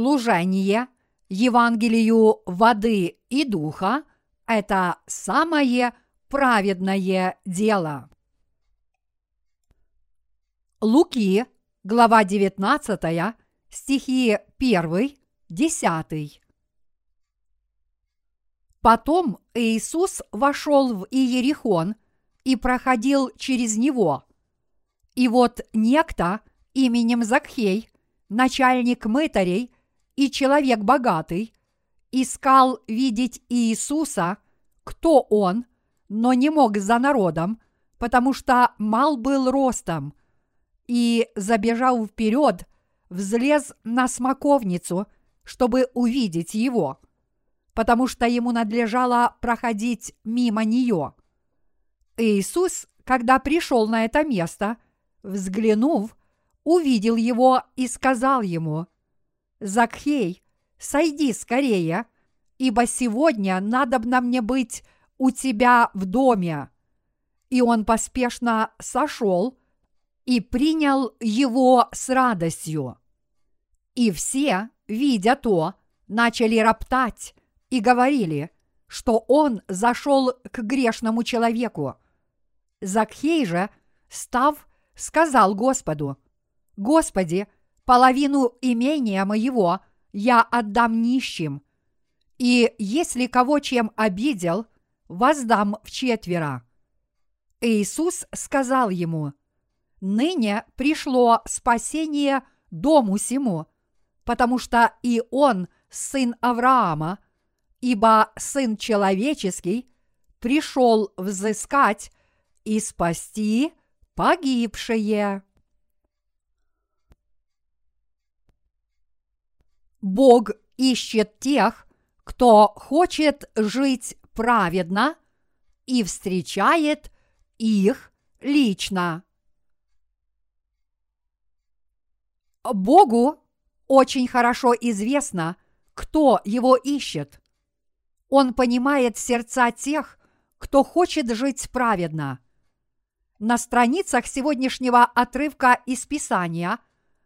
служение Евангелию воды и духа – это самое праведное дело. Луки, глава 19, стихи 1, 10. Потом Иисус вошел в Иерихон и проходил через него. И вот некто именем Закхей, начальник мытарей и человек богатый, искал видеть Иисуса, кто он, но не мог за народом, потому что мал был ростом, и, забежав вперед, взлез на смоковницу, чтобы увидеть его – потому что ему надлежало проходить мимо нее. Иисус, когда пришел на это место, взглянув, увидел его и сказал ему, «Закхей, сойди скорее, ибо сегодня надобно мне быть у тебя в доме». И он поспешно сошел и принял его с радостью. И все, видя то, начали роптать и говорили, что он зашел к грешному человеку. Закхей же, став, сказал Господу, «Господи, половину имения моего я отдам нищим, и если кого чем обидел, воздам в четверо». Иисус сказал ему, «Ныне пришло спасение дому сему, потому что и он сын Авраама – ибо Сын Человеческий пришел взыскать и спасти погибшие. Бог ищет тех, кто хочет жить праведно и встречает их лично. Богу очень хорошо известно, кто его ищет. Он понимает сердца тех, кто хочет жить праведно. На страницах сегодняшнего отрывка из Писания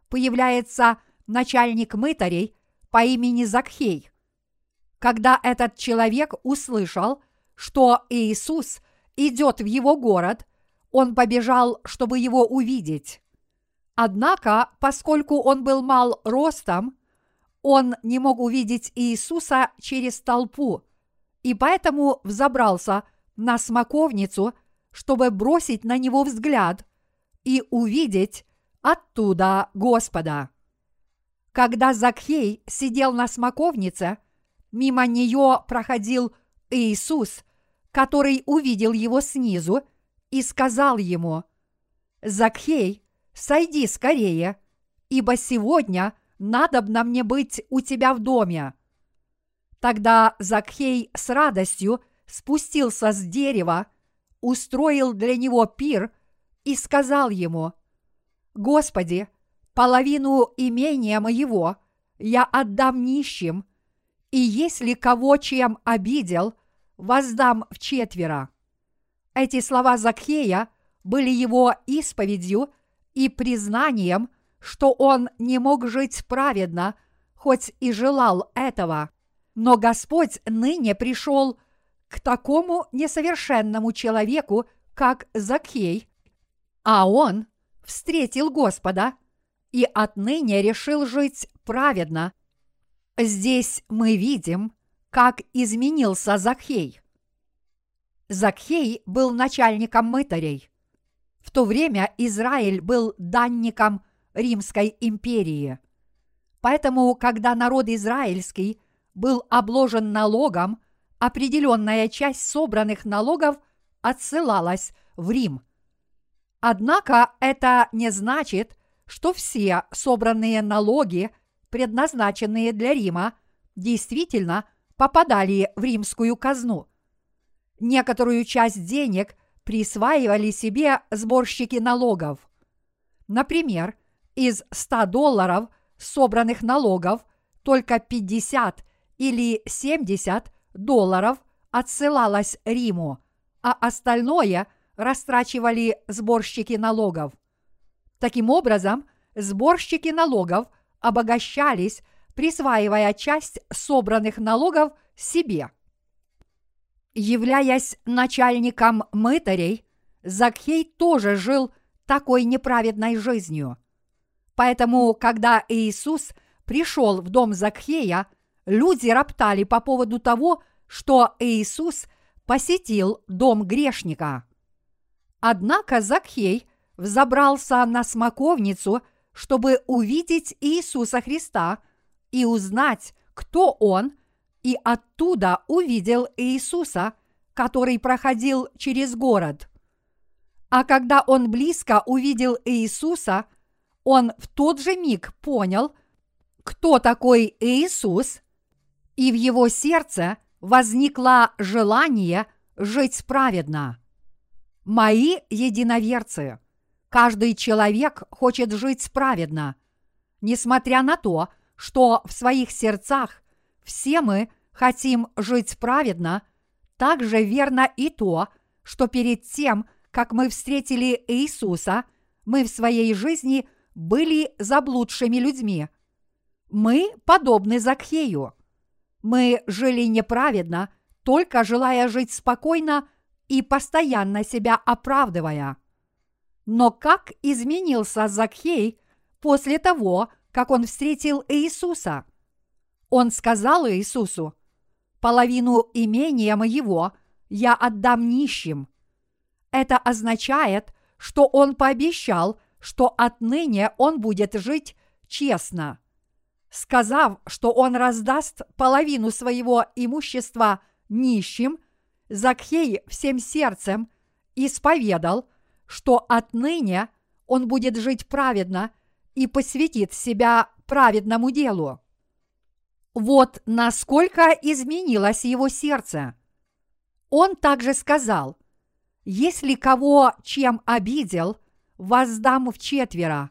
появляется начальник мытарей по имени Закхей. Когда этот человек услышал, что Иисус идет в его город, он побежал, чтобы его увидеть. Однако, поскольку он был мал ростом, он не мог увидеть Иисуса через толпу – и поэтому взобрался на смоковницу, чтобы бросить на него взгляд и увидеть оттуда Господа. Когда Закхей сидел на смоковнице, мимо нее проходил Иисус, который увидел его снизу и сказал ему, «Закхей, сойди скорее, ибо сегодня надобно мне быть у тебя в доме». Тогда Закхей с радостью спустился с дерева, устроил для него пир и сказал ему, «Господи, половину имения моего я отдам нищим, и если кого чем обидел, воздам в четверо». Эти слова Закхея были его исповедью и признанием, что он не мог жить праведно, хоть и желал этого. Но Господь ныне пришел к такому несовершенному человеку, как Закхей, а он встретил Господа и отныне решил жить праведно. Здесь мы видим, как изменился Закхей. Закхей был начальником мытарей. В то время Израиль был данником Римской империи. Поэтому, когда народ израильский был обложен налогом, определенная часть собранных налогов отсылалась в Рим. Однако это не значит, что все собранные налоги, предназначенные для Рима, действительно попадали в римскую казну. Некоторую часть денег присваивали себе сборщики налогов. Например, из 100 долларов собранных налогов только 50 или 70 долларов отсылалось Риму, а остальное растрачивали сборщики налогов. Таким образом, сборщики налогов обогащались присваивая часть собранных налогов себе. Являясь начальником мытарей, Закхей тоже жил такой неправедной жизнью. Поэтому, когда Иисус пришел в дом Закхея, люди роптали по поводу того, что Иисус посетил дом грешника. Однако Закхей взобрался на смоковницу, чтобы увидеть Иисуса Христа и узнать, кто он, и оттуда увидел Иисуса, который проходил через город. А когда он близко увидел Иисуса, он в тот же миг понял, кто такой Иисус, и в его сердце возникло желание жить праведно. Мои единоверцы, каждый человек хочет жить праведно, несмотря на то, что в своих сердцах все мы хотим жить праведно, также верно и то, что перед тем, как мы встретили Иисуса, мы в своей жизни были заблудшими людьми. Мы подобны Закхею – мы жили неправедно, только желая жить спокойно и постоянно себя оправдывая. Но как изменился Закхей после того, как он встретил Иисуса? Он сказал Иисусу, «Половину имения моего я отдам нищим». Это означает, что он пообещал, что отныне он будет жить честно – сказав, что он раздаст половину своего имущества нищим, Закхей всем сердцем исповедал, что отныне он будет жить праведно и посвятит себя праведному делу. Вот насколько изменилось его сердце. Он также сказал, «Если кого чем обидел, воздам в четверо».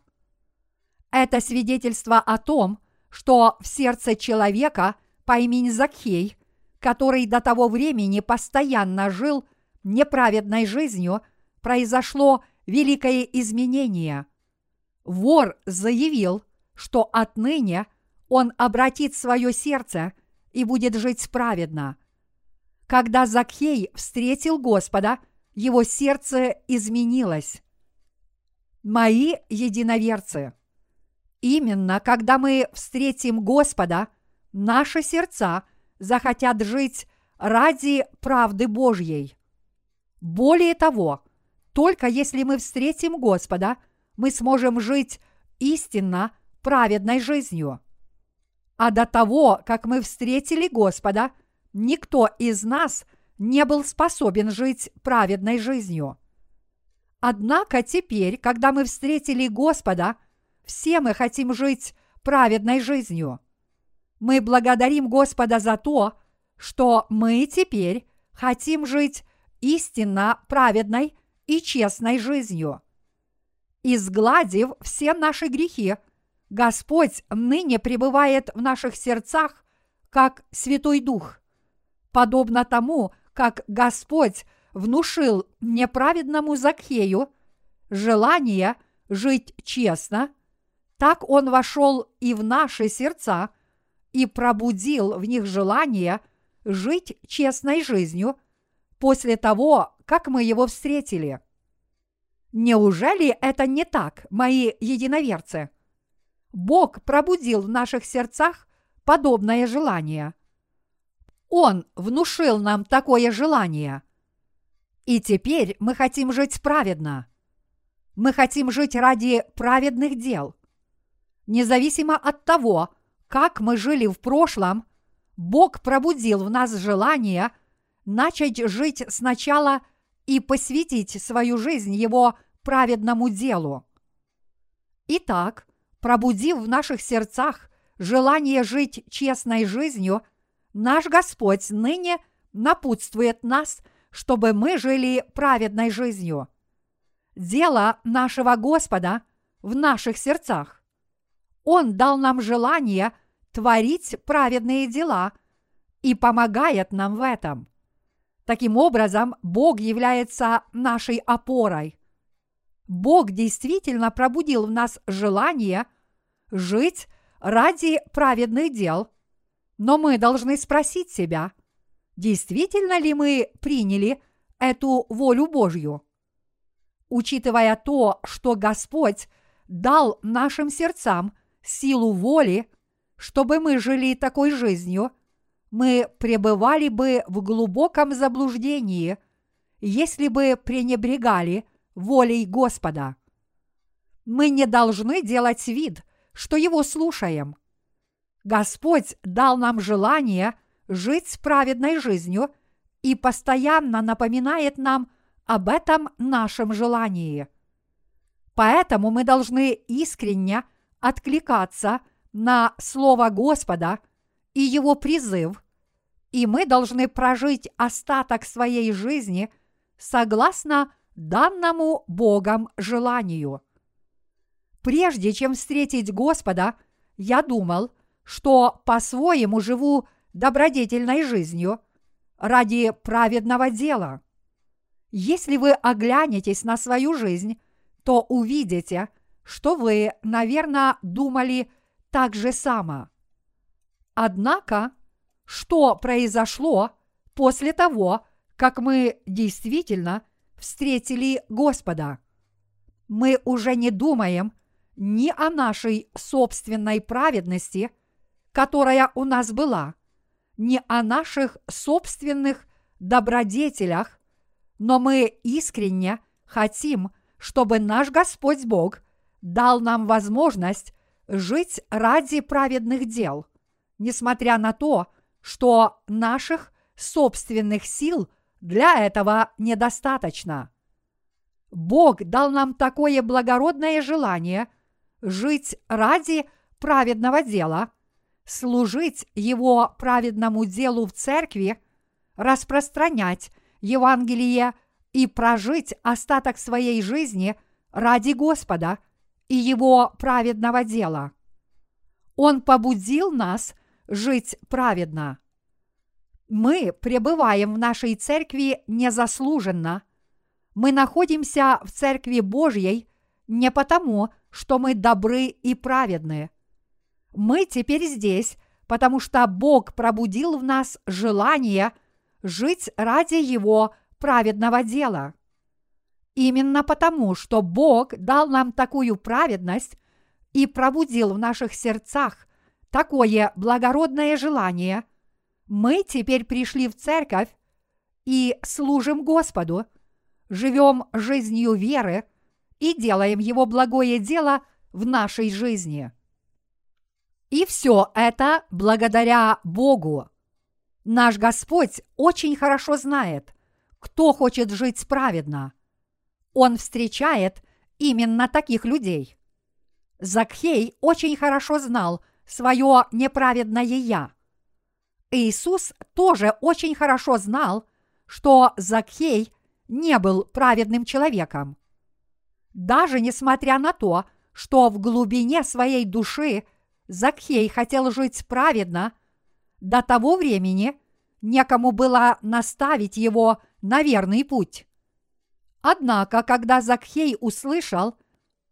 Это свидетельство о том, что в сердце человека по имени Закхей, который до того времени постоянно жил неправедной жизнью, произошло великое изменение. Вор заявил, что отныне он обратит свое сердце и будет жить праведно. Когда Закхей встретил Господа, его сердце изменилось. Мои единоверцы – Именно когда мы встретим Господа, наши сердца захотят жить ради правды Божьей. Более того, только если мы встретим Господа, мы сможем жить истинно праведной жизнью. А до того, как мы встретили Господа, никто из нас не был способен жить праведной жизнью. Однако теперь, когда мы встретили Господа – все мы хотим жить праведной жизнью. Мы благодарим Господа за то, что мы теперь хотим жить истинно праведной и честной жизнью. Изгладив все наши грехи, Господь ныне пребывает в наших сердцах, как Святой Дух. Подобно тому, как Господь внушил неправедному Закхею желание жить честно – так Он вошел и в наши сердца и пробудил в них желание жить честной жизнью после того, как мы Его встретили. Неужели это не так, мои единоверцы? Бог пробудил в наших сердцах подобное желание. Он внушил нам такое желание. И теперь мы хотим жить праведно. Мы хотим жить ради праведных дел – Независимо от того, как мы жили в прошлом, Бог пробудил в нас желание начать жить сначала и посвятить свою жизнь Его праведному делу. Итак, пробудив в наших сердцах желание жить честной жизнью, наш Господь ныне напутствует нас, чтобы мы жили праведной жизнью. Дело нашего Господа в наших сердцах. Он дал нам желание творить праведные дела и помогает нам в этом. Таким образом, Бог является нашей опорой. Бог действительно пробудил в нас желание жить ради праведных дел, но мы должны спросить себя, действительно ли мы приняли эту волю Божью. Учитывая то, что Господь дал нашим сердцам силу воли, чтобы мы жили такой жизнью, мы пребывали бы в глубоком заблуждении, если бы пренебрегали волей Господа. Мы не должны делать вид, что Его слушаем. Господь дал нам желание жить праведной жизнью и постоянно напоминает нам об этом нашем желании. Поэтому мы должны искренне откликаться на Слово Господа и Его призыв, и мы должны прожить остаток своей жизни согласно данному Богом желанию. Прежде чем встретить Господа, я думал, что по-своему живу добродетельной жизнью ради праведного дела. Если вы оглянетесь на свою жизнь, то увидите, что вы, наверное, думали так же само. Однако, что произошло после того, как мы действительно встретили Господа? Мы уже не думаем ни о нашей собственной праведности, которая у нас была, ни о наших собственных добродетелях, но мы искренне хотим, чтобы наш Господь Бог дал нам возможность жить ради праведных дел, несмотря на то, что наших собственных сил для этого недостаточно. Бог дал нам такое благородное желание жить ради праведного дела, служить Его праведному делу в церкви, распространять Евангелие и прожить остаток своей жизни ради Господа и Его праведного дела. Он побудил нас жить праведно. Мы пребываем в нашей церкви незаслуженно. Мы находимся в церкви Божьей не потому, что мы добры и праведны. Мы теперь здесь, потому что Бог пробудил в нас желание жить ради Его праведного дела. Именно потому, что Бог дал нам такую праведность и пробудил в наших сердцах такое благородное желание, мы теперь пришли в церковь и служим Господу, живем жизнью веры – и делаем Его благое дело в нашей жизни. И все это благодаря Богу. Наш Господь очень хорошо знает, кто хочет жить праведно. Он встречает именно таких людей. Закхей очень хорошо знал свое неправедное «я». Иисус тоже очень хорошо знал, что Закхей не был праведным человеком. Даже несмотря на то, что в глубине своей души Закхей хотел жить праведно, до того времени некому было наставить его на верный путь. Однако, когда Закхей услышал,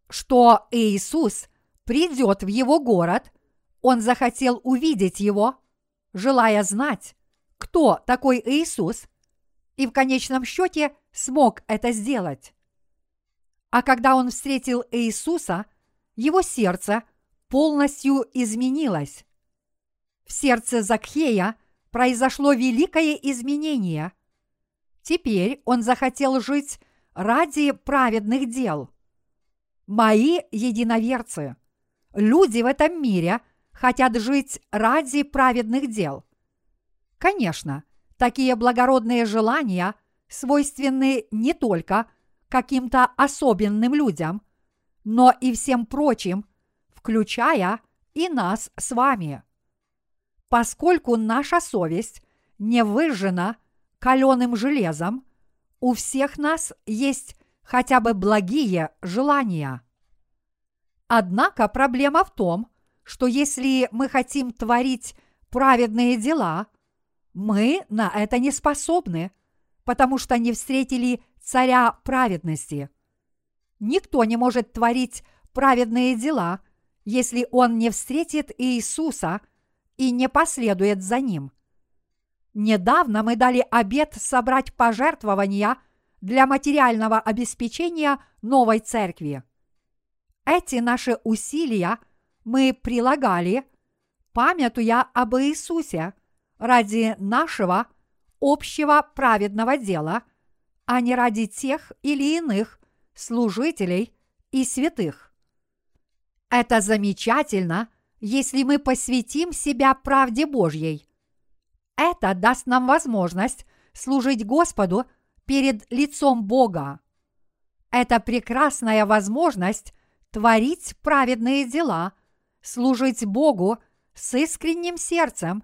что Иисус придет в его город, он захотел увидеть его, желая знать, кто такой Иисус, и в конечном счете смог это сделать. А когда он встретил Иисуса, его сердце полностью изменилось. В сердце Закхея произошло великое изменение. Теперь он захотел жить ради праведных дел. Мои единоверцы, люди в этом мире хотят жить ради праведных дел. Конечно, такие благородные желания свойственны не только – каким-то особенным людям, но и всем прочим, включая и нас с вами. Поскольку наша совесть не выжжена каленым железом, у всех нас есть хотя бы благие желания. Однако проблема в том, что если мы хотим творить праведные дела, мы на это не способны, потому что не встретили царя праведности. Никто не может творить праведные дела, если он не встретит Иисуса и не последует за ним. Недавно мы дали обет собрать пожертвования для материального обеспечения новой церкви. Эти наши усилия мы прилагали, памятуя об Иисусе ради нашего общего праведного дела, а не ради тех или иных служителей и святых. Это замечательно, если мы посвятим себя правде Божьей. Это даст нам возможность служить Господу перед лицом Бога. Это прекрасная возможность творить праведные дела, служить Богу с искренним сердцем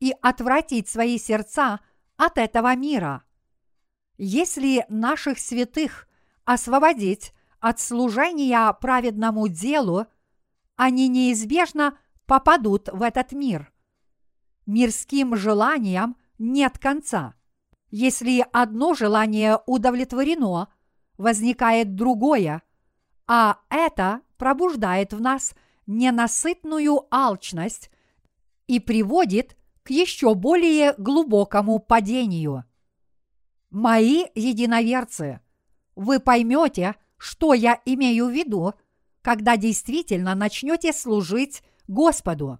и отвратить свои сердца от этого мира. Если наших святых освободить от служения праведному делу, они неизбежно попадут в этот мир. Мирским желаниям нет конца. Если одно желание удовлетворено, возникает другое, а это пробуждает в нас ненасытную алчность и приводит к еще более глубокому падению. Мои единоверцы, вы поймете, что я имею в виду, когда действительно начнете служить Господу.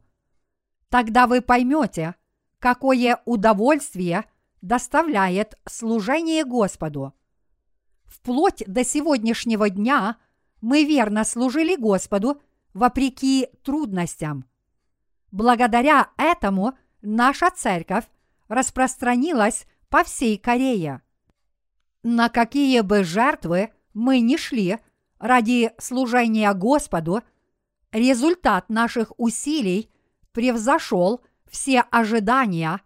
Тогда вы поймете, какое удовольствие доставляет служение Господу. Вплоть до сегодняшнего дня мы верно служили Господу вопреки трудностям. Благодаря этому наша церковь распространилась по всей Корее. На какие бы жертвы мы ни шли ради служения Господу, результат наших усилий превзошел все ожидания,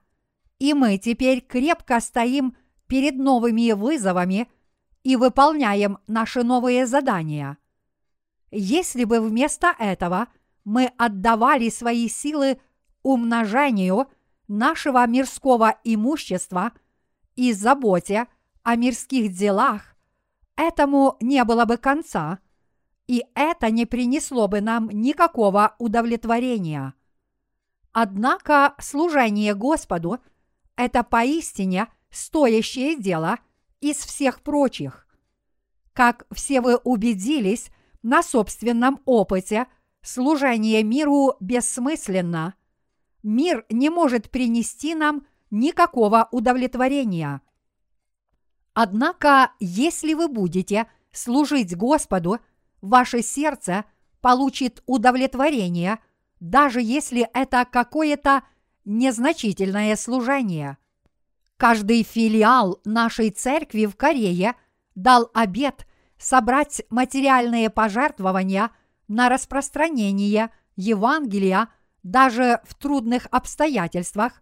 и мы теперь крепко стоим перед новыми вызовами и выполняем наши новые задания. Если бы вместо этого мы отдавали свои силы умножению нашего мирского имущества и заботе о мирских делах, этому не было бы конца, и это не принесло бы нам никакого удовлетворения. Однако служение Господу – это поистине стоящее дело из всех прочих. Как все вы убедились на собственном опыте, служение миру бессмысленно. Мир не может принести нам никакого удовлетворения. Однако, если вы будете служить Господу, ваше сердце получит удовлетворение, даже если это какое-то незначительное служение. Каждый филиал нашей церкви в Корее дал обет собрать материальные пожертвования на распространение Евангелия даже в трудных обстоятельствах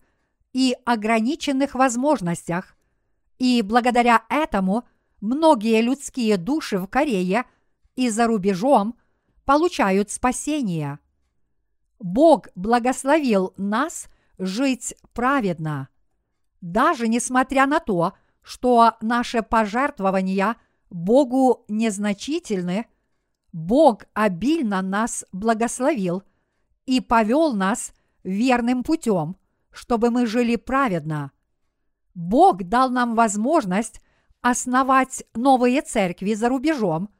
и ограниченных возможностях, и благодаря этому многие людские души в Корее и за рубежом получают спасение. Бог благословил нас жить праведно. Даже несмотря на то, что наши пожертвования Богу незначительны, Бог обильно нас благословил и повел нас верным путем, чтобы мы жили праведно. Бог дал нам возможность основать новые церкви за рубежом,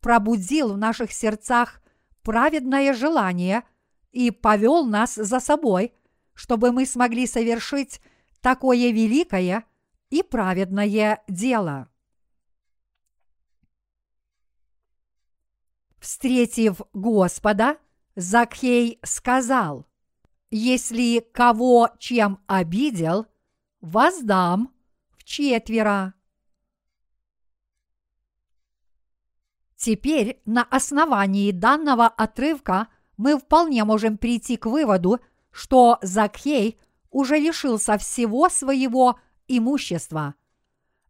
пробудил в наших сердцах праведное желание и повел нас за собой, чтобы мы смогли совершить такое великое и праведное дело. Встретив Господа, Закхей сказал, «Если кого чем обидел, воздам в четверо». Теперь на основании данного отрывка мы вполне можем прийти к выводу, что Закхей уже лишился всего своего имущества.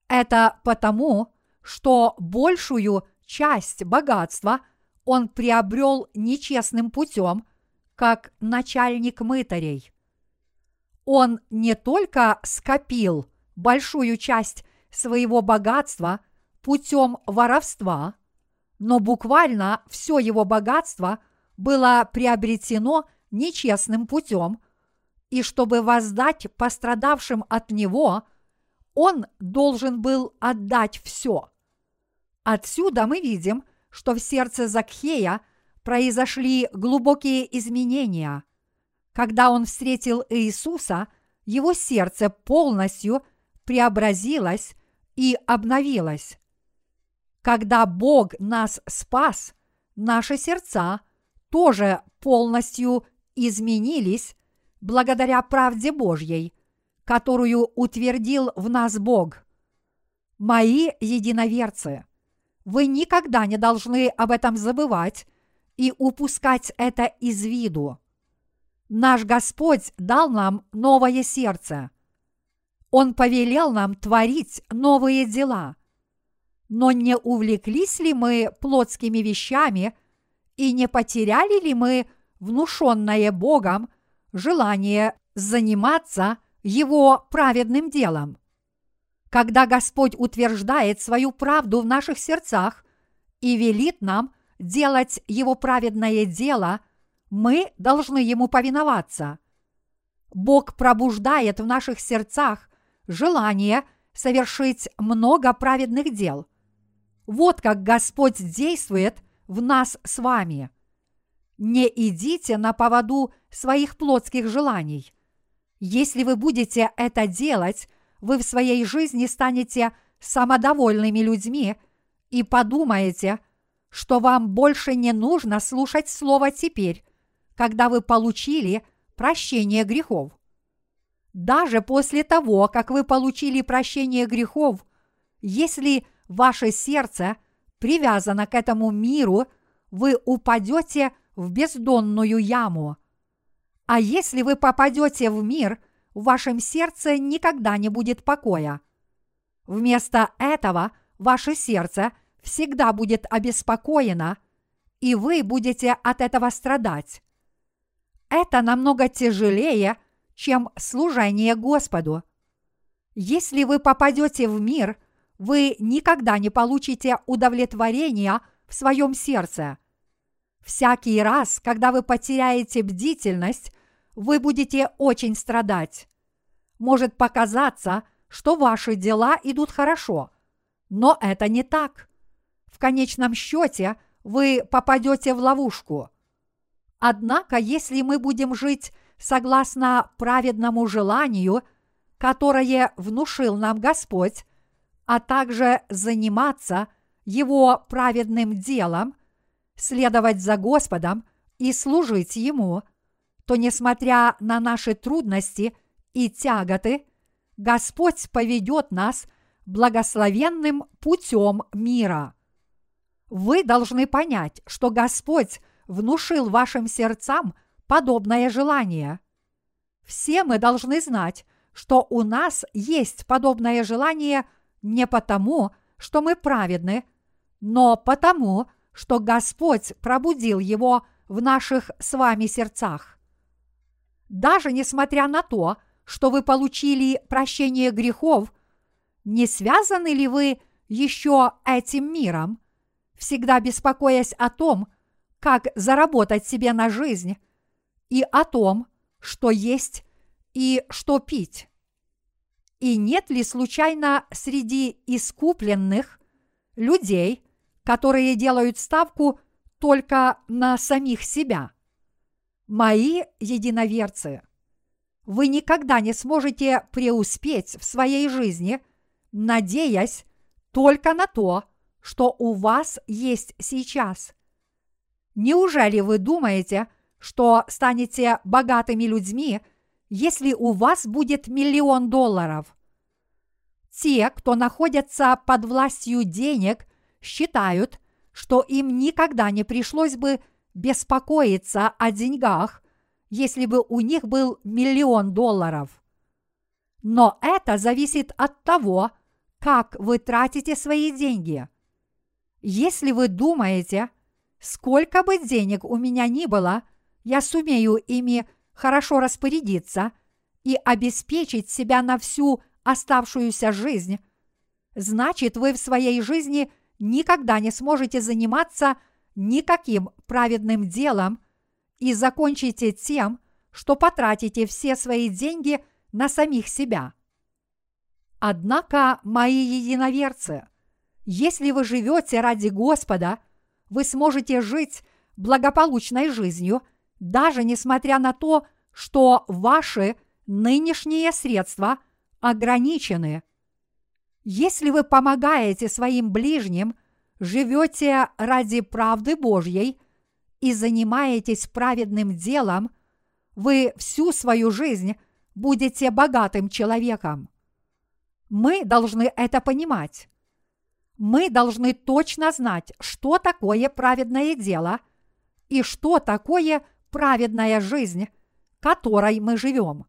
Это потому, что большую часть богатства он приобрел нечестным путем, как начальник мытарей. Он не только скопил большую часть своего богатства путем воровства, но буквально все его богатство было приобретено нечестным путем, и чтобы воздать пострадавшим от него, он должен был отдать все. Отсюда мы видим, что в сердце Закхея произошли глубокие изменения. Когда он встретил Иисуса, его сердце полностью преобразилось и обновилось. Когда Бог нас спас, наши сердца тоже полностью изменились благодаря правде Божьей, которую утвердил в нас Бог. Мои единоверцы, вы никогда не должны об этом забывать и упускать это из виду. Наш Господь дал нам новое сердце. Он повелел нам творить новые дела. Но не увлеклись ли мы плотскими вещами и не потеряли ли мы внушенное Богом желание заниматься Его праведным делом? Когда Господь утверждает свою правду в наших сердцах и велит нам делать Его праведное дело, мы должны Ему повиноваться. Бог пробуждает в наших сердцах желание совершить много праведных дел. Вот как Господь действует в нас с вами. Не идите на поводу своих плотских желаний. Если вы будете это делать, вы в своей жизни станете самодовольными людьми и подумаете – что вам больше не нужно слушать Слово теперь, когда вы получили прощение грехов. Даже после того, как вы получили прощение грехов, если ваше сердце привязано к этому миру, вы упадете в бездонную яму. А если вы попадете в мир, в вашем сердце никогда не будет покоя. Вместо этого ваше сердце – всегда будет обеспокоена, и вы будете от этого страдать. Это намного тяжелее, чем служение Господу. Если вы попадете в мир, вы никогда не получите удовлетворения в своем сердце. Всякий раз, когда вы потеряете бдительность, вы будете очень страдать. Может показаться, что ваши дела идут хорошо, но это не так конечном счете вы попадете в ловушку. Однако, если мы будем жить согласно праведному желанию, которое внушил нам Господь, а также заниматься Его праведным делом, следовать за Господом и служить Ему, то, несмотря на наши трудности и тяготы, Господь поведет нас благословенным путем мира вы должны понять, что Господь внушил вашим сердцам подобное желание. Все мы должны знать, что у нас есть подобное желание не потому, что мы праведны, но потому, что Господь пробудил его в наших с вами сердцах. Даже несмотря на то, что вы получили прощение грехов, не связаны ли вы еще этим миром – всегда беспокоясь о том, как заработать себе на жизнь, и о том, что есть и что пить. И нет ли случайно среди искупленных людей, которые делают ставку только на самих себя? Мои единоверцы, вы никогда не сможете преуспеть в своей жизни, надеясь только на то, что у вас есть сейчас. Неужели вы думаете, что станете богатыми людьми, если у вас будет миллион долларов? Те, кто находятся под властью денег, считают, что им никогда не пришлось бы беспокоиться о деньгах, если бы у них был миллион долларов. Но это зависит от того, как вы тратите свои деньги – если вы думаете, сколько бы денег у меня ни было, я сумею ими хорошо распорядиться и обеспечить себя на всю оставшуюся жизнь, значит вы в своей жизни никогда не сможете заниматься никаким праведным делом и закончите тем, что потратите все свои деньги на самих себя. Однако, мои единоверцы, если вы живете ради Господа, вы сможете жить благополучной жизнью, даже несмотря на то, что ваши нынешние средства ограничены. Если вы помогаете своим ближним, живете ради правды Божьей и занимаетесь праведным делом, вы всю свою жизнь будете богатым человеком. Мы должны это понимать. Мы должны точно знать, что такое праведное дело и что такое праведная жизнь, которой мы живем.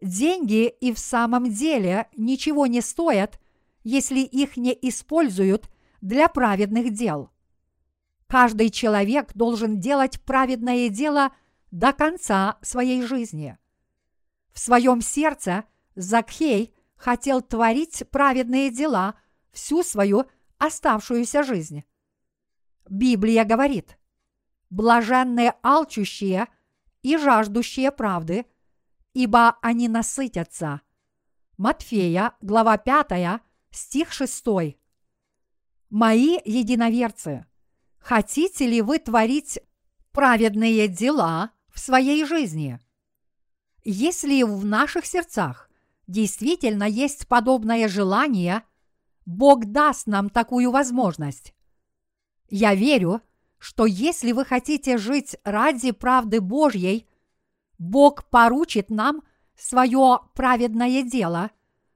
Деньги и в самом деле ничего не стоят, если их не используют для праведных дел. Каждый человек должен делать праведное дело до конца своей жизни. В своем сердце Закхей хотел творить праведные дела всю свою оставшуюся жизнь. Библия говорит, блаженные алчущие и жаждущие правды – ибо они насытятся. Матфея, глава 5, стих 6. Мои единоверцы, хотите ли вы творить праведные дела в своей жизни? Если в наших сердцах действительно есть подобное желание, Бог даст нам такую возможность. Я верю, что если вы хотите жить ради правды Божьей Бог поручит нам свое праведное дело,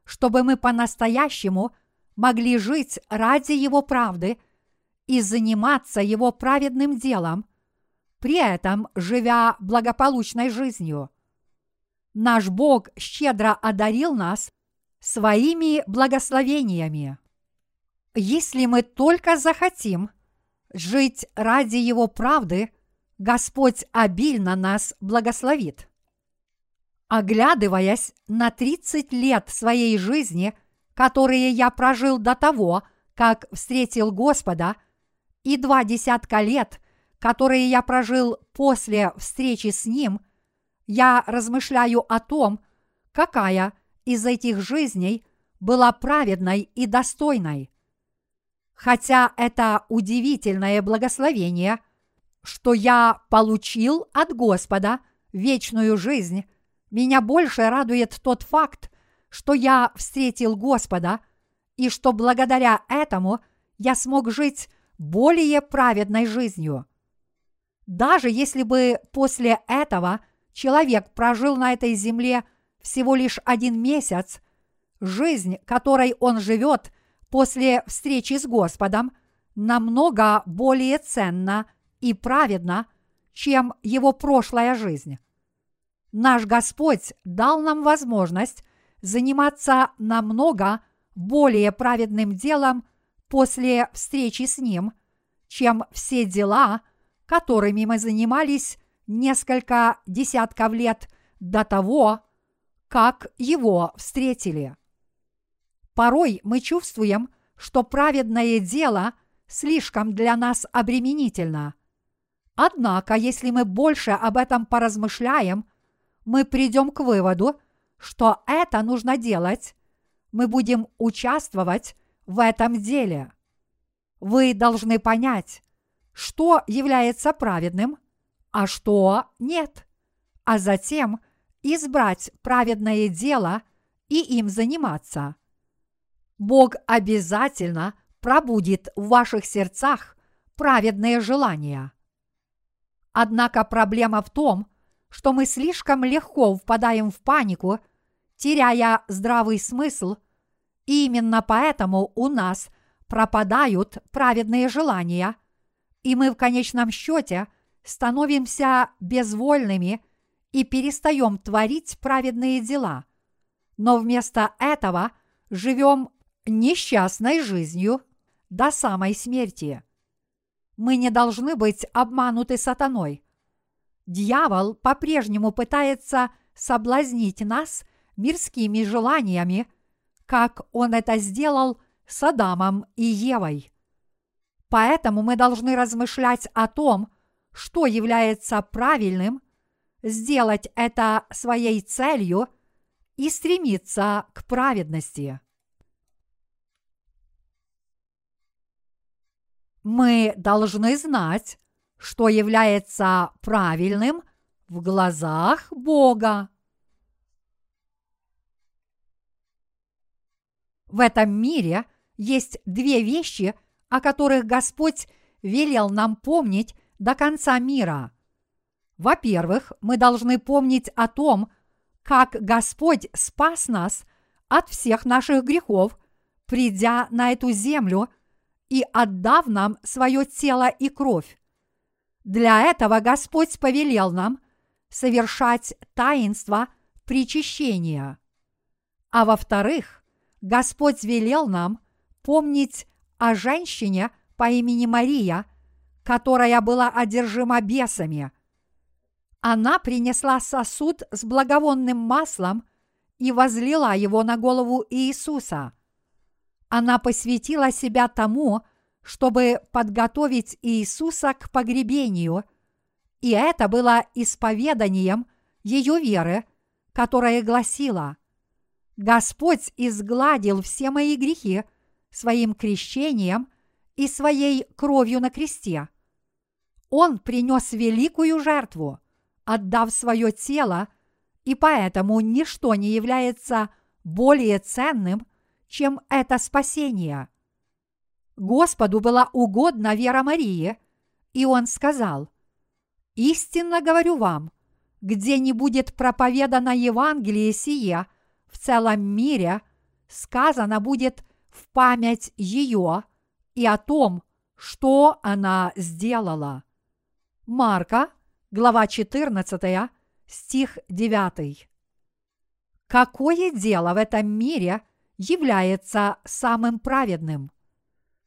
чтобы мы по-настоящему могли жить ради Его правды и заниматься Его праведным делом, при этом живя благополучной жизнью. Наш Бог щедро одарил нас своими благословениями. Если мы только захотим жить ради Его правды – Господь обильно нас благословит. Оглядываясь на 30 лет своей жизни, которые я прожил до того, как встретил Господа, и два десятка лет, которые я прожил после встречи с Ним, я размышляю о том, какая из этих жизней была праведной и достойной. Хотя это удивительное благословение – что я получил от Господа вечную жизнь, меня больше радует тот факт, что я встретил Господа и что благодаря этому я смог жить более праведной жизнью. Даже если бы после этого человек прожил на этой земле всего лишь один месяц, жизнь, которой он живет после встречи с Господом, намного более ценна и праведна, чем его прошлая жизнь. Наш Господь дал нам возможность заниматься намного более праведным делом после встречи с Ним, чем все дела, которыми мы занимались несколько десятков лет до того, как Его встретили. Порой мы чувствуем, что праведное дело слишком для нас обременительно – Однако, если мы больше об этом поразмышляем, мы придем к выводу, что это нужно делать, мы будем участвовать в этом деле. Вы должны понять, что является праведным, а что нет, а затем избрать праведное дело и им заниматься. Бог обязательно пробудит в ваших сердцах праведные желания – Однако проблема в том, что мы слишком легко впадаем в панику, теряя здравый смысл, и именно поэтому у нас пропадают праведные желания, и мы в конечном счете становимся безвольными и перестаем творить праведные дела, но вместо этого живем несчастной жизнью до самой смерти. Мы не должны быть обмануты сатаной. Дьявол по-прежнему пытается соблазнить нас мирскими желаниями, как он это сделал с Адамом и Евой. Поэтому мы должны размышлять о том, что является правильным, сделать это своей целью и стремиться к праведности. Мы должны знать, что является правильным в глазах Бога. В этом мире есть две вещи, о которых Господь велел нам помнить до конца мира. Во-первых, мы должны помнить о том, как Господь спас нас от всех наших грехов, придя на эту землю и отдав нам свое тело и кровь. Для этого Господь повелел нам совершать таинство причащения. А во-вторых, Господь велел нам помнить о женщине по имени Мария, которая была одержима бесами. Она принесла сосуд с благовонным маслом и возлила его на голову Иисуса. Она посвятила себя тому, чтобы подготовить Иисуса к погребению, и это было исповеданием ее веры, которая гласила «Господь изгладил все мои грехи своим крещением и своей кровью на кресте. Он принес великую жертву, отдав свое тело, и поэтому ничто не является более ценным, чем это спасение. Господу была угодна вера Марии, и он сказал, «Истинно говорю вам, где не будет проповедано Евангелие сие в целом мире, сказано будет в память ее и о том, что она сделала. Марка, глава 14, стих 9. Какое дело в этом мире является самым праведным?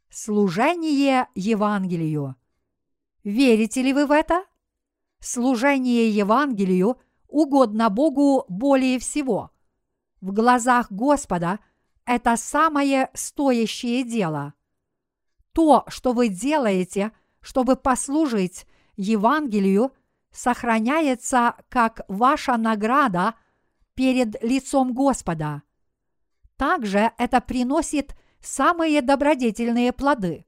Служение Евангелию. Верите ли вы в это? Служение Евангелию угодно Богу более всего. В глазах Господа это самое стоящее дело – то, что вы делаете, чтобы послужить Евангелию, сохраняется как ваша награда перед лицом Господа. Также это приносит самые добродетельные плоды.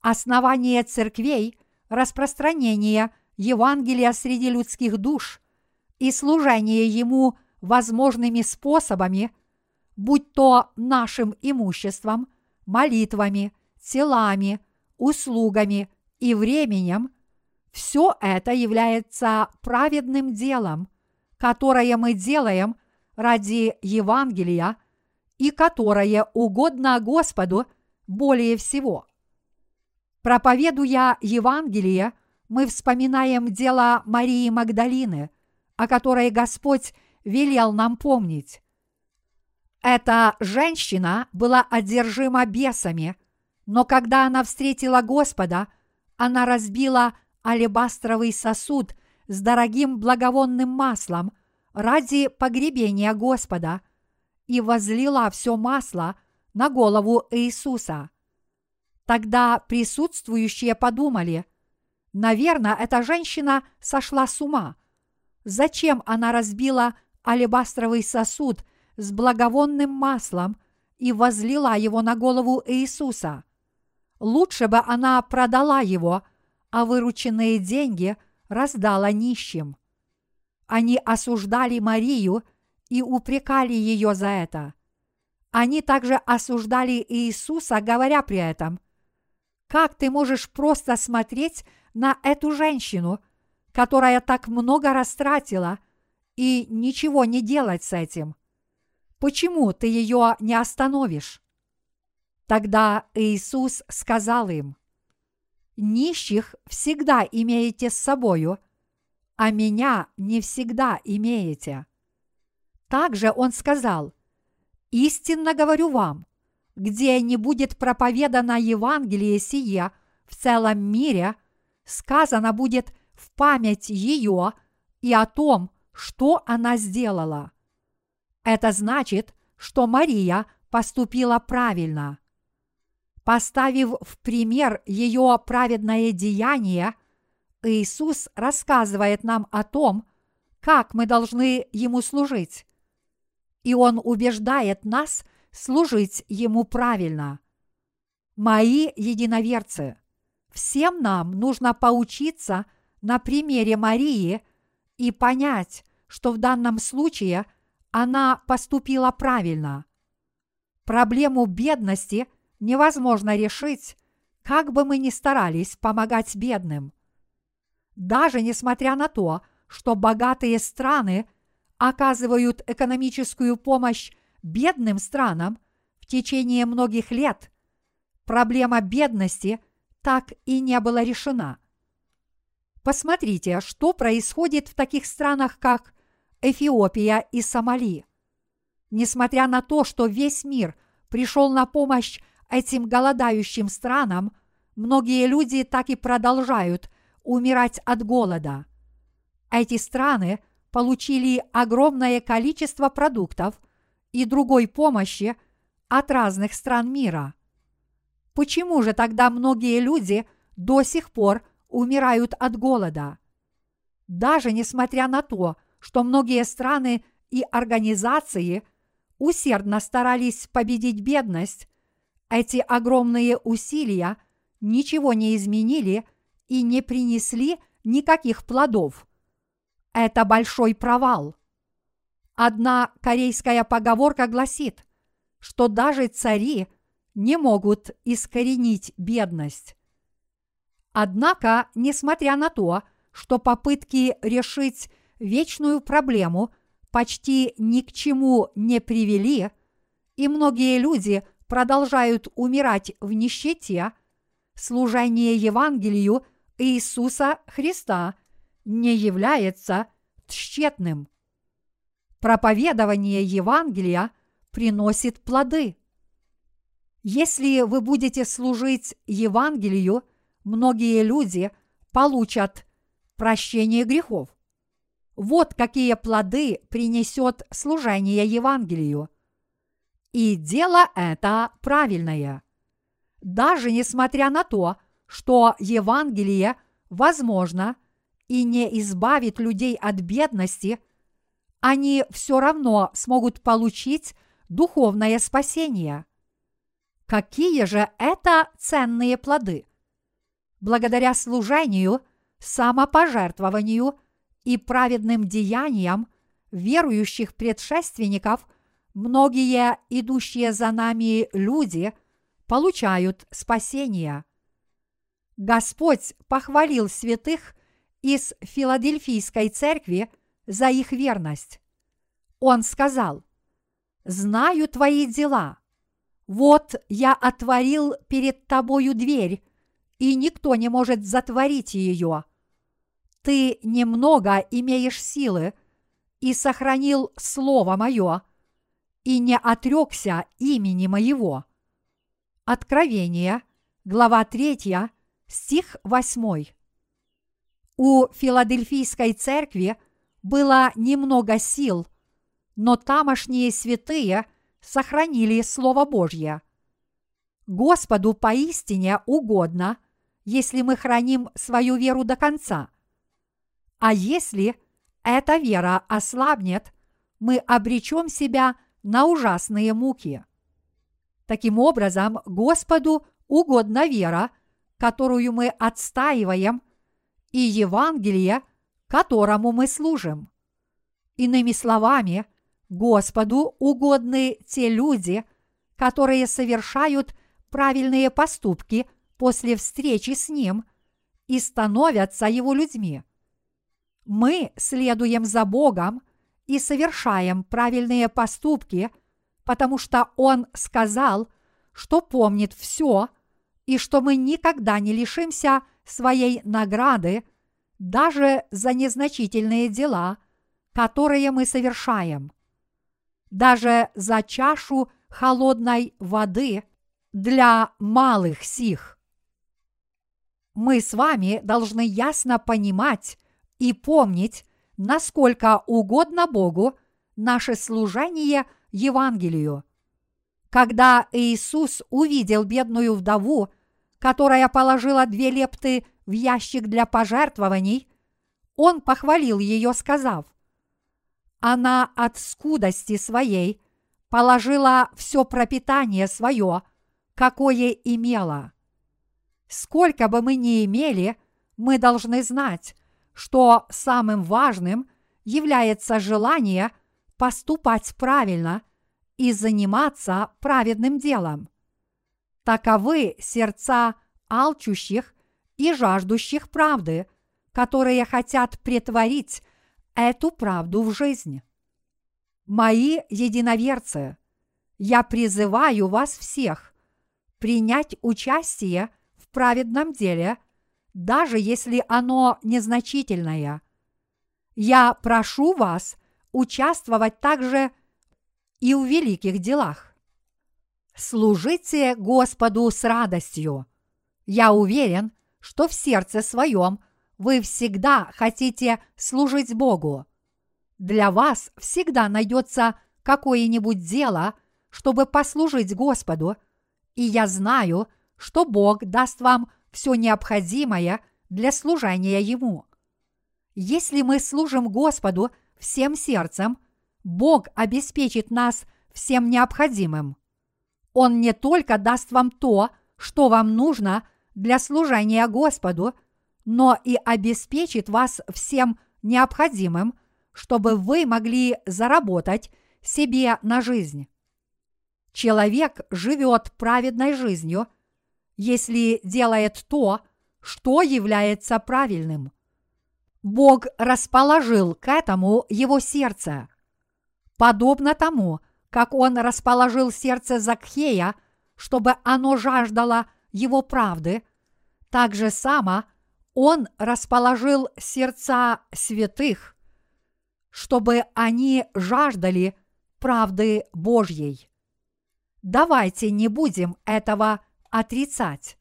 Основание церквей – распространение Евангелия среди людских душ и служение ему возможными способами, будь то нашим имуществом, молитвами – телами, услугами и временем, все это является праведным делом, которое мы делаем ради Евангелия и которое угодно Господу более всего. Проповедуя Евангелие, мы вспоминаем дело Марии Магдалины, о которой Господь велел нам помнить. Эта женщина была одержима бесами – но когда она встретила Господа, она разбила алебастровый сосуд с дорогим благовонным маслом ради погребения Господа и возлила все масло на голову Иисуса. Тогда присутствующие подумали, наверное, эта женщина сошла с ума. Зачем она разбила алебастровый сосуд с благовонным маслом и возлила его на голову Иисуса? Лучше бы она продала его, а вырученные деньги раздала нищим. Они осуждали Марию и упрекали ее за это. Они также осуждали Иисуса, говоря при этом, «Как ты можешь просто смотреть на эту женщину, которая так много растратила, и ничего не делать с этим? Почему ты ее не остановишь?» Тогда Иисус сказал им, «Нищих всегда имеете с собою, а меня не всегда имеете». Также Он сказал, «Истинно говорю вам, где не будет проповедано Евангелие сие в целом мире, сказано будет в память ее и о том, что она сделала. Это значит, что Мария поступила правильно – Поставив в пример ее праведное деяние, Иисус рассказывает нам о том, как мы должны Ему служить. И Он убеждает нас служить Ему правильно. Мои единоверцы, всем нам нужно поучиться на примере Марии и понять, что в данном случае она поступила правильно. Проблему бедности невозможно решить, как бы мы ни старались помогать бедным. Даже несмотря на то, что богатые страны оказывают экономическую помощь бедным странам в течение многих лет, проблема бедности так и не была решена. Посмотрите, что происходит в таких странах, как Эфиопия и Сомали. Несмотря на то, что весь мир пришел на помощь этим голодающим странам, многие люди так и продолжают умирать от голода. Эти страны получили огромное количество продуктов и другой помощи от разных стран мира. Почему же тогда многие люди до сих пор умирают от голода? Даже несмотря на то, что многие страны и организации усердно старались победить бедность, эти огромные усилия ничего не изменили и не принесли никаких плодов. Это большой провал. Одна корейская поговорка гласит, что даже цари не могут искоренить бедность. Однако, несмотря на то, что попытки решить вечную проблему почти ни к чему не привели, и многие люди продолжают умирать в нищете, служение Евангелию Иисуса Христа не является тщетным. Проповедование Евангелия приносит плоды. Если вы будете служить Евангелию, многие люди получат прощение грехов. Вот какие плоды принесет служение Евангелию. И дело это правильное. Даже несмотря на то, что Евангелие, возможно, и не избавит людей от бедности, они все равно смогут получить духовное спасение. Какие же это ценные плоды? Благодаря служению, самопожертвованию и праведным деяниям верующих предшественников многие идущие за нами люди получают спасение. Господь похвалил святых из Филадельфийской церкви за их верность. Он сказал, «Знаю твои дела. Вот я отворил перед тобою дверь, и никто не может затворить ее ты немного имеешь силы и сохранил Слово Мое, и не отрекся имени Моего. Откровение, глава 3, стих 8. У Филадельфийской церкви было немного сил, но тамошние святые сохранили Слово Божье. Господу поистине угодно, если мы храним свою веру до конца – а если эта вера ослабнет, мы обречем себя на ужасные муки. Таким образом, Господу угодна вера, которую мы отстаиваем, и Евангелие, которому мы служим. Иными словами, Господу угодны те люди, которые совершают правильные поступки после встречи с Ним и становятся Его людьми – мы следуем за Богом и совершаем правильные поступки, потому что Он сказал, что помнит все, и что мы никогда не лишимся своей награды даже за незначительные дела, которые мы совершаем. Даже за чашу холодной воды для малых сих. Мы с вами должны ясно понимать, и помнить, насколько угодно Богу наше служение Евангелию. Когда Иисус увидел бедную вдову, которая положила две лепты в ящик для пожертвований, он похвалил ее, сказав, «Она от скудости своей положила все пропитание свое, какое имела». Сколько бы мы ни имели, мы должны знать, что самым важным является желание поступать правильно и заниматься праведным делом. Таковы сердца алчущих и жаждущих правды, которые хотят претворить эту правду в жизнь. Мои единоверцы, я призываю вас всех принять участие в праведном деле, даже если оно незначительное. Я прошу вас участвовать также и в великих делах. Служите Господу с радостью. Я уверен, что в сердце своем вы всегда хотите служить Богу. Для вас всегда найдется какое-нибудь дело, чтобы послужить Господу, и я знаю, что Бог даст вам все необходимое для служения Ему. Если мы служим Господу всем сердцем, Бог обеспечит нас всем необходимым. Он не только даст вам то, что вам нужно для служения Господу, но и обеспечит вас всем необходимым, чтобы вы могли заработать себе на жизнь. Человек живет праведной жизнью, если делает то, что является правильным. Бог расположил к этому его сердце. Подобно тому, как он расположил сердце Закхея, чтобы оно жаждало его правды, так же само он расположил сердца святых, чтобы они жаждали правды Божьей. Давайте не будем этого отрицать.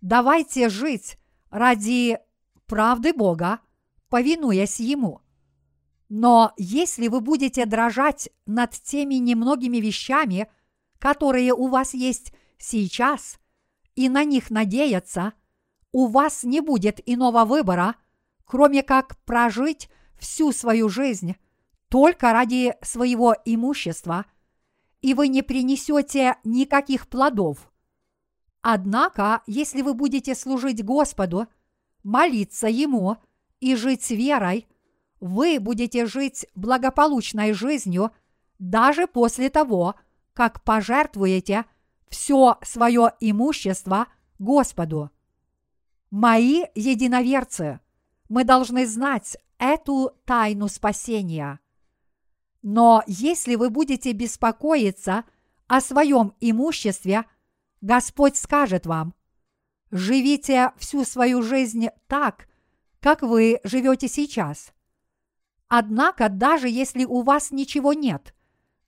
Давайте жить ради правды Бога, повинуясь Ему. Но если вы будете дрожать над теми немногими вещами, которые у вас есть сейчас, и на них надеяться, у вас не будет иного выбора, кроме как прожить всю свою жизнь только ради своего имущества, и вы не принесете никаких плодов. Однако, если вы будете служить Господу, молиться Ему и жить верой – вы будете жить благополучной жизнью даже после того, как пожертвуете все свое имущество Господу. Мои единоверцы, мы должны знать эту тайну спасения. Но если вы будете беспокоиться о своем имуществе, Господь скажет вам, живите всю свою жизнь так, как вы живете сейчас – Однако, даже если у вас ничего нет,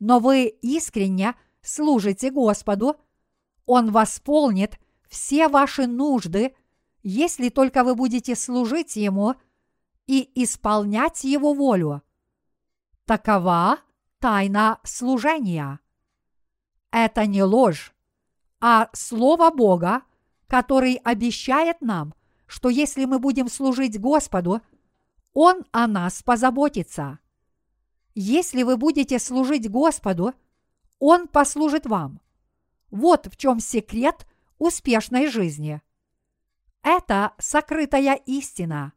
но вы искренне служите Господу, Он восполнит все ваши нужды, если только вы будете служить Ему и исполнять Его волю. Такова тайна служения. Это не ложь, а Слово Бога, который обещает нам, что если мы будем служить Господу – он о нас позаботится. Если вы будете служить Господу, Он послужит вам. Вот в чем секрет успешной жизни. Это сокрытая истина.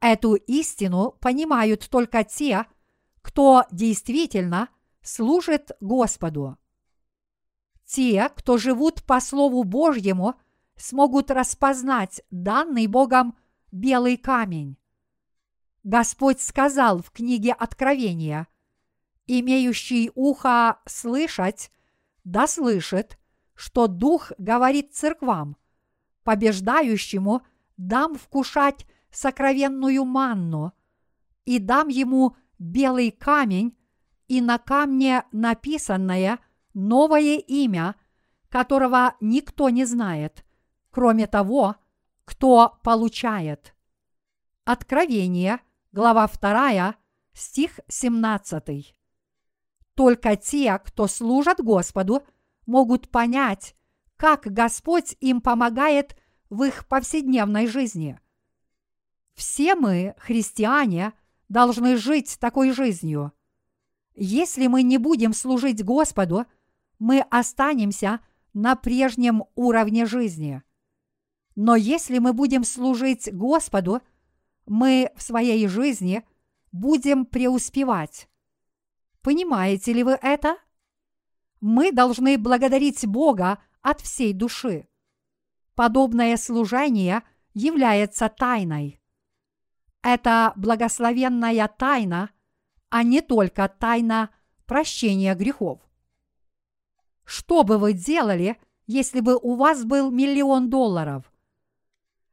Эту истину понимают только те, кто действительно служит Господу. Те, кто живут по Слову Божьему, смогут распознать данный Богом белый камень. Господь сказал в книге Откровения, «Имеющий ухо слышать, да слышит, что Дух говорит церквам, побеждающему дам вкушать сокровенную манну, и дам ему белый камень, и на камне написанное новое имя, которого никто не знает, кроме того, кто получает. Откровение – глава 2, стих 17. Только те, кто служат Господу, могут понять, как Господь им помогает в их повседневной жизни. Все мы, христиане, должны жить такой жизнью. Если мы не будем служить Господу, мы останемся на прежнем уровне жизни. Но если мы будем служить Господу, мы в своей жизни будем преуспевать. Понимаете ли вы это? Мы должны благодарить Бога от всей души. Подобное служение является тайной. Это благословенная тайна, а не только тайна прощения грехов. Что бы вы делали, если бы у вас был миллион долларов?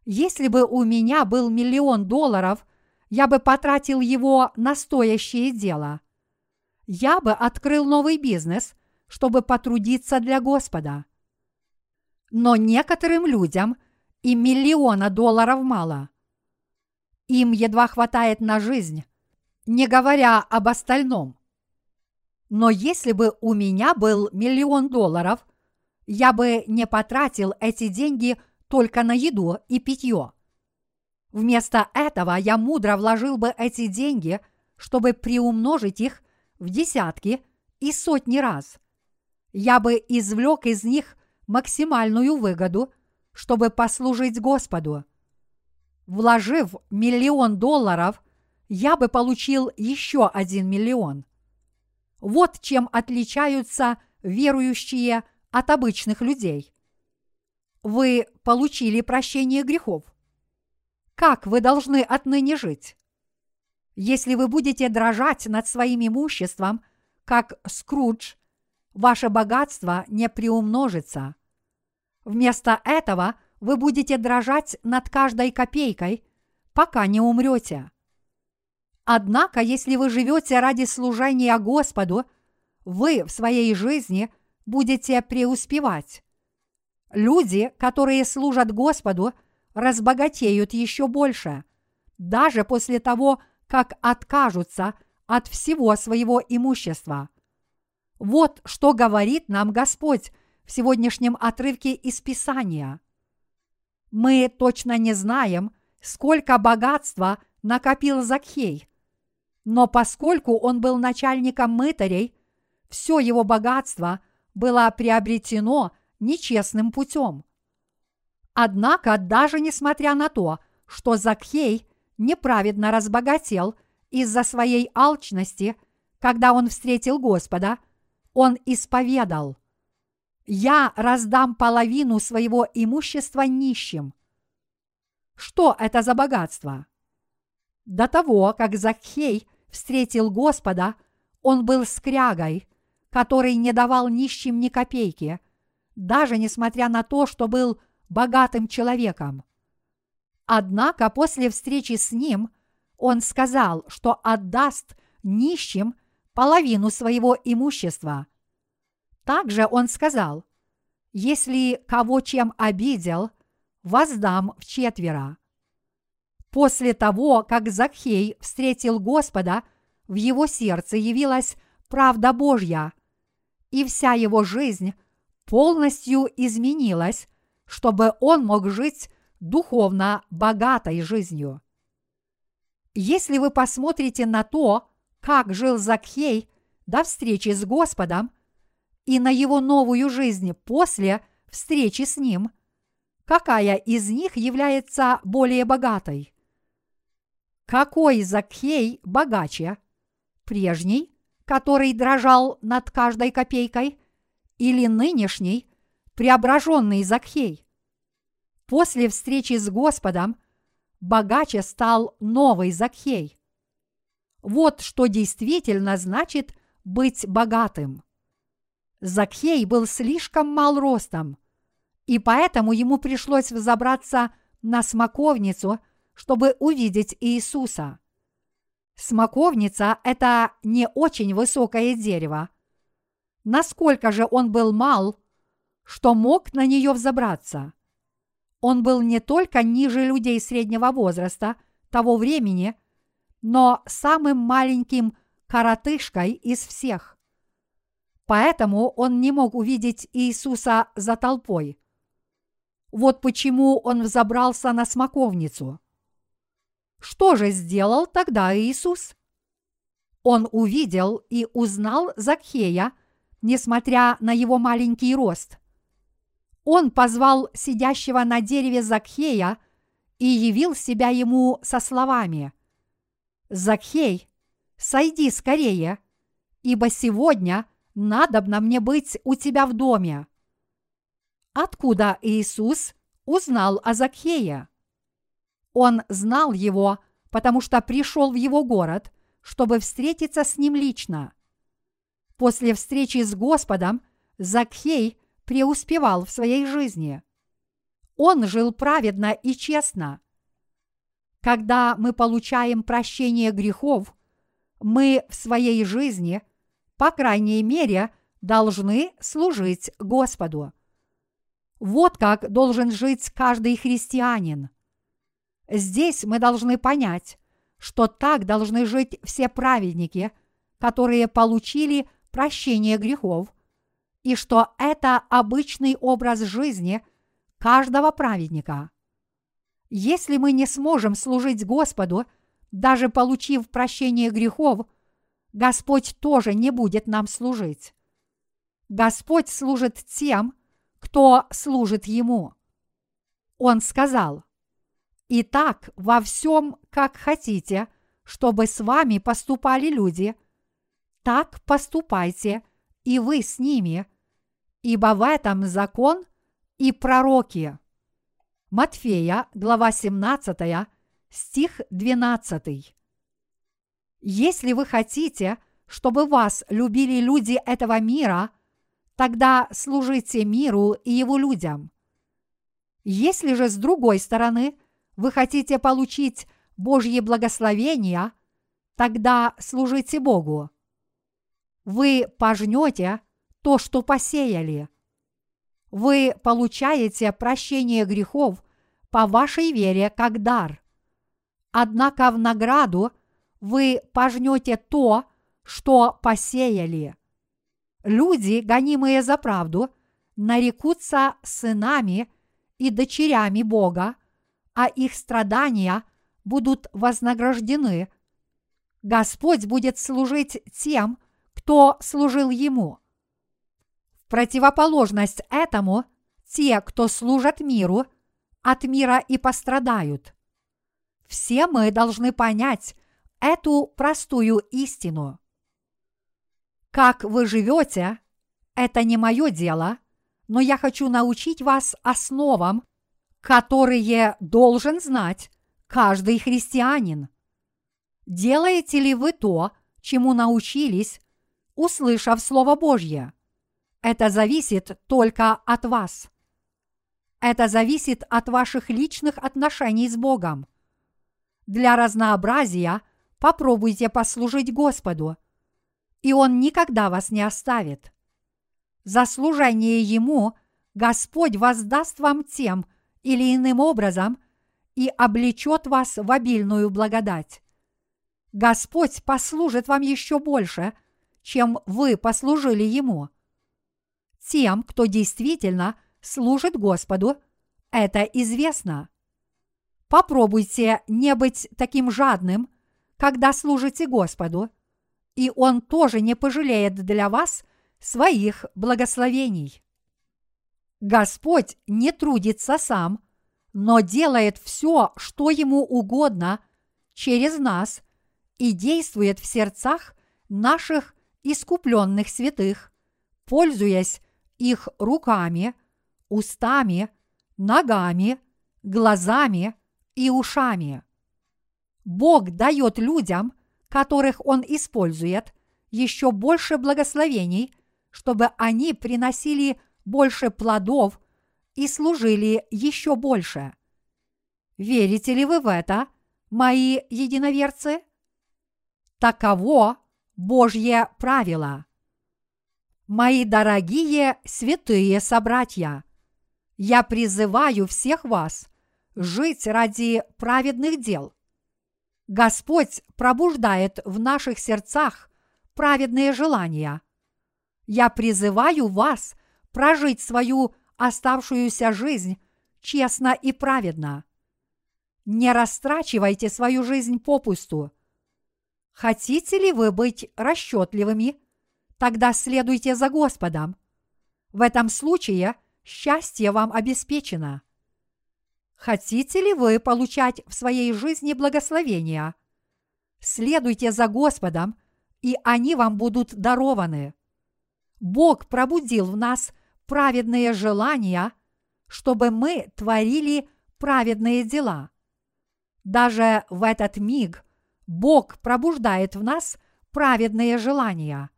Если бы у меня был миллион долларов, я бы потратил его на стоящее дело. Я бы открыл новый бизнес, чтобы потрудиться для Господа. Но некоторым людям и миллиона долларов мало. Им едва хватает на жизнь, не говоря об остальном. Но если бы у меня был миллион долларов, я бы не потратил эти деньги только на еду и питье. Вместо этого я мудро вложил бы эти деньги, чтобы приумножить их в десятки и сотни раз. Я бы извлек из них максимальную выгоду, чтобы послужить Господу. Вложив миллион долларов, я бы получил еще один миллион. Вот чем отличаются верующие от обычных людей. Вы получили прощение грехов. Как вы должны отныне жить? Если вы будете дрожать над своим имуществом, как Скрудж, ваше богатство не приумножится. Вместо этого вы будете дрожать над каждой копейкой, пока не умрете. Однако, если вы живете ради служения Господу, вы в своей жизни будете преуспевать. Люди, которые служат Господу, разбогатеют еще больше, даже после того, как откажутся от всего своего имущества. Вот что говорит нам Господь в сегодняшнем отрывке из Писания. Мы точно не знаем, сколько богатства накопил Закхей, но поскольку он был начальником мытарей, все его богатство было приобретено нечестным путем. Однако, даже несмотря на то, что Закхей неправедно разбогател из-за своей алчности, когда он встретил Господа, он исповедал «Я раздам половину своего имущества нищим». Что это за богатство? До того, как Закхей встретил Господа, он был скрягой, который не давал нищим ни копейки, даже несмотря на то, что был богатым человеком. Однако после встречи с ним он сказал, что отдаст нищим половину своего имущества. Также он сказал, если кого чем обидел, воздам в четверо. После того, как Закхей встретил Господа, в его сердце явилась правда Божья, и вся его жизнь полностью изменилась, чтобы он мог жить духовно богатой жизнью. Если вы посмотрите на то, как жил Закхей до встречи с Господом и на его новую жизнь после встречи с ним, какая из них является более богатой? Какой Закхей богаче? Прежний, который дрожал над каждой копейкой, или нынешний, преображенный Закхей? После встречи с Господом богаче стал новый Закхей. Вот что действительно значит быть богатым. Закхей был слишком мал ростом, и поэтому ему пришлось взобраться на смоковницу – чтобы увидеть Иисуса. Смоковница – это не очень высокое дерево. Насколько же он был мал, что мог на нее взобраться? Он был не только ниже людей среднего возраста того времени, но самым маленьким коротышкой из всех. Поэтому он не мог увидеть Иисуса за толпой. Вот почему он взобрался на смоковницу. Что же сделал тогда Иисус? Он увидел и узнал Закхея, несмотря на его маленький рост. Он позвал сидящего на дереве Закхея и явил себя ему со словами «Закхей, сойди скорее, ибо сегодня надобно мне быть у тебя в доме». Откуда Иисус узнал о Закхее? Он знал его, потому что пришел в его город, чтобы встретиться с ним лично. После встречи с Господом Закхей преуспевал в своей жизни. Он жил праведно и честно. Когда мы получаем прощение грехов, мы в своей жизни, по крайней мере, должны служить Господу. Вот как должен жить каждый христианин. Здесь мы должны понять, что так должны жить все праведники, которые получили прощение грехов, и что это обычный образ жизни каждого праведника. Если мы не сможем служить Господу, даже получив прощение грехов, Господь тоже не будет нам служить. Господь служит тем, кто служит Ему. Он сказал, «Итак, во всем, как хотите, чтобы с вами поступали люди, так поступайте и вы с ними, ибо в этом закон и пророки». Матфея, глава 17, стих 12. Если вы хотите, чтобы вас любили люди этого мира – тогда служите миру и его людям. Если же с другой стороны вы хотите получить Божье благословение, тогда служите Богу. Вы пожнете то, что посеяли. Вы получаете прощение грехов по вашей вере как дар. Однако в награду вы пожнете то, что посеяли люди, гонимые за правду, нарекутся сынами и дочерями Бога, а их страдания будут вознаграждены. Господь будет служить тем, кто служил Ему. В противоположность этому, те, кто служат миру, от мира и пострадают. Все мы должны понять эту простую истину. Как вы живете, это не мое дело, но я хочу научить вас основам, которые должен знать каждый христианин. Делаете ли вы то, чему научились, услышав Слово Божье? Это зависит только от вас. Это зависит от ваших личных отношений с Богом. Для разнообразия попробуйте послужить Господу – и Он никогда вас не оставит. За служение Ему Господь воздаст вам тем или иным образом и облечет вас в обильную благодать. Господь послужит вам еще больше, чем вы послужили Ему. Тем, кто действительно служит Господу, это известно. Попробуйте не быть таким жадным, когда служите Господу – и Он тоже не пожалеет для вас своих благословений. Господь не трудится сам, но делает все, что ему угодно через нас и действует в сердцах наших искупленных святых, пользуясь их руками, устами, ногами, глазами и ушами. Бог дает людям которых Он использует, еще больше благословений, чтобы они приносили больше плодов и служили еще больше. Верите ли вы в это, мои единоверцы? Таково Божье правило. Мои дорогие святые собратья, я призываю всех вас жить ради праведных дел – Господь пробуждает в наших сердцах праведные желания. Я призываю вас прожить свою оставшуюся жизнь честно и праведно. Не растрачивайте свою жизнь попусту. Хотите ли вы быть расчетливыми? Тогда следуйте за Господом. В этом случае счастье вам обеспечено. Хотите ли вы получать в своей жизни благословения? Следуйте за Господом, и они вам будут дарованы. Бог пробудил в нас праведные желания, чтобы мы творили праведные дела. Даже в этот миг Бог пробуждает в нас праведные желания.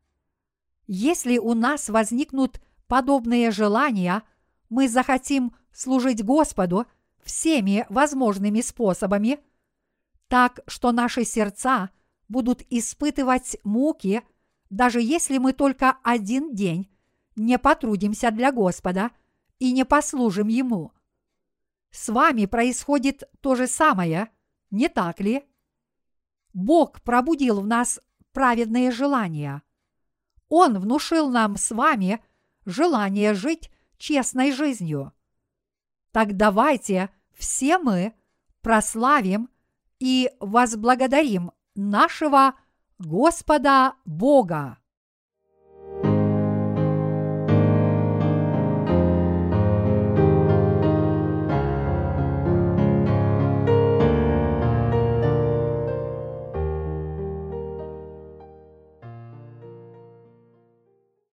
Если у нас возникнут подобные желания, мы захотим служить Господу – всеми возможными способами, так что наши сердца будут испытывать муки, даже если мы только один день не потрудимся для Господа и не послужим Ему. С вами происходит то же самое, не так ли? Бог пробудил в нас праведные желания. Он внушил нам с вами желание жить честной жизнью – так давайте все мы прославим и возблагодарим нашего Господа Бога.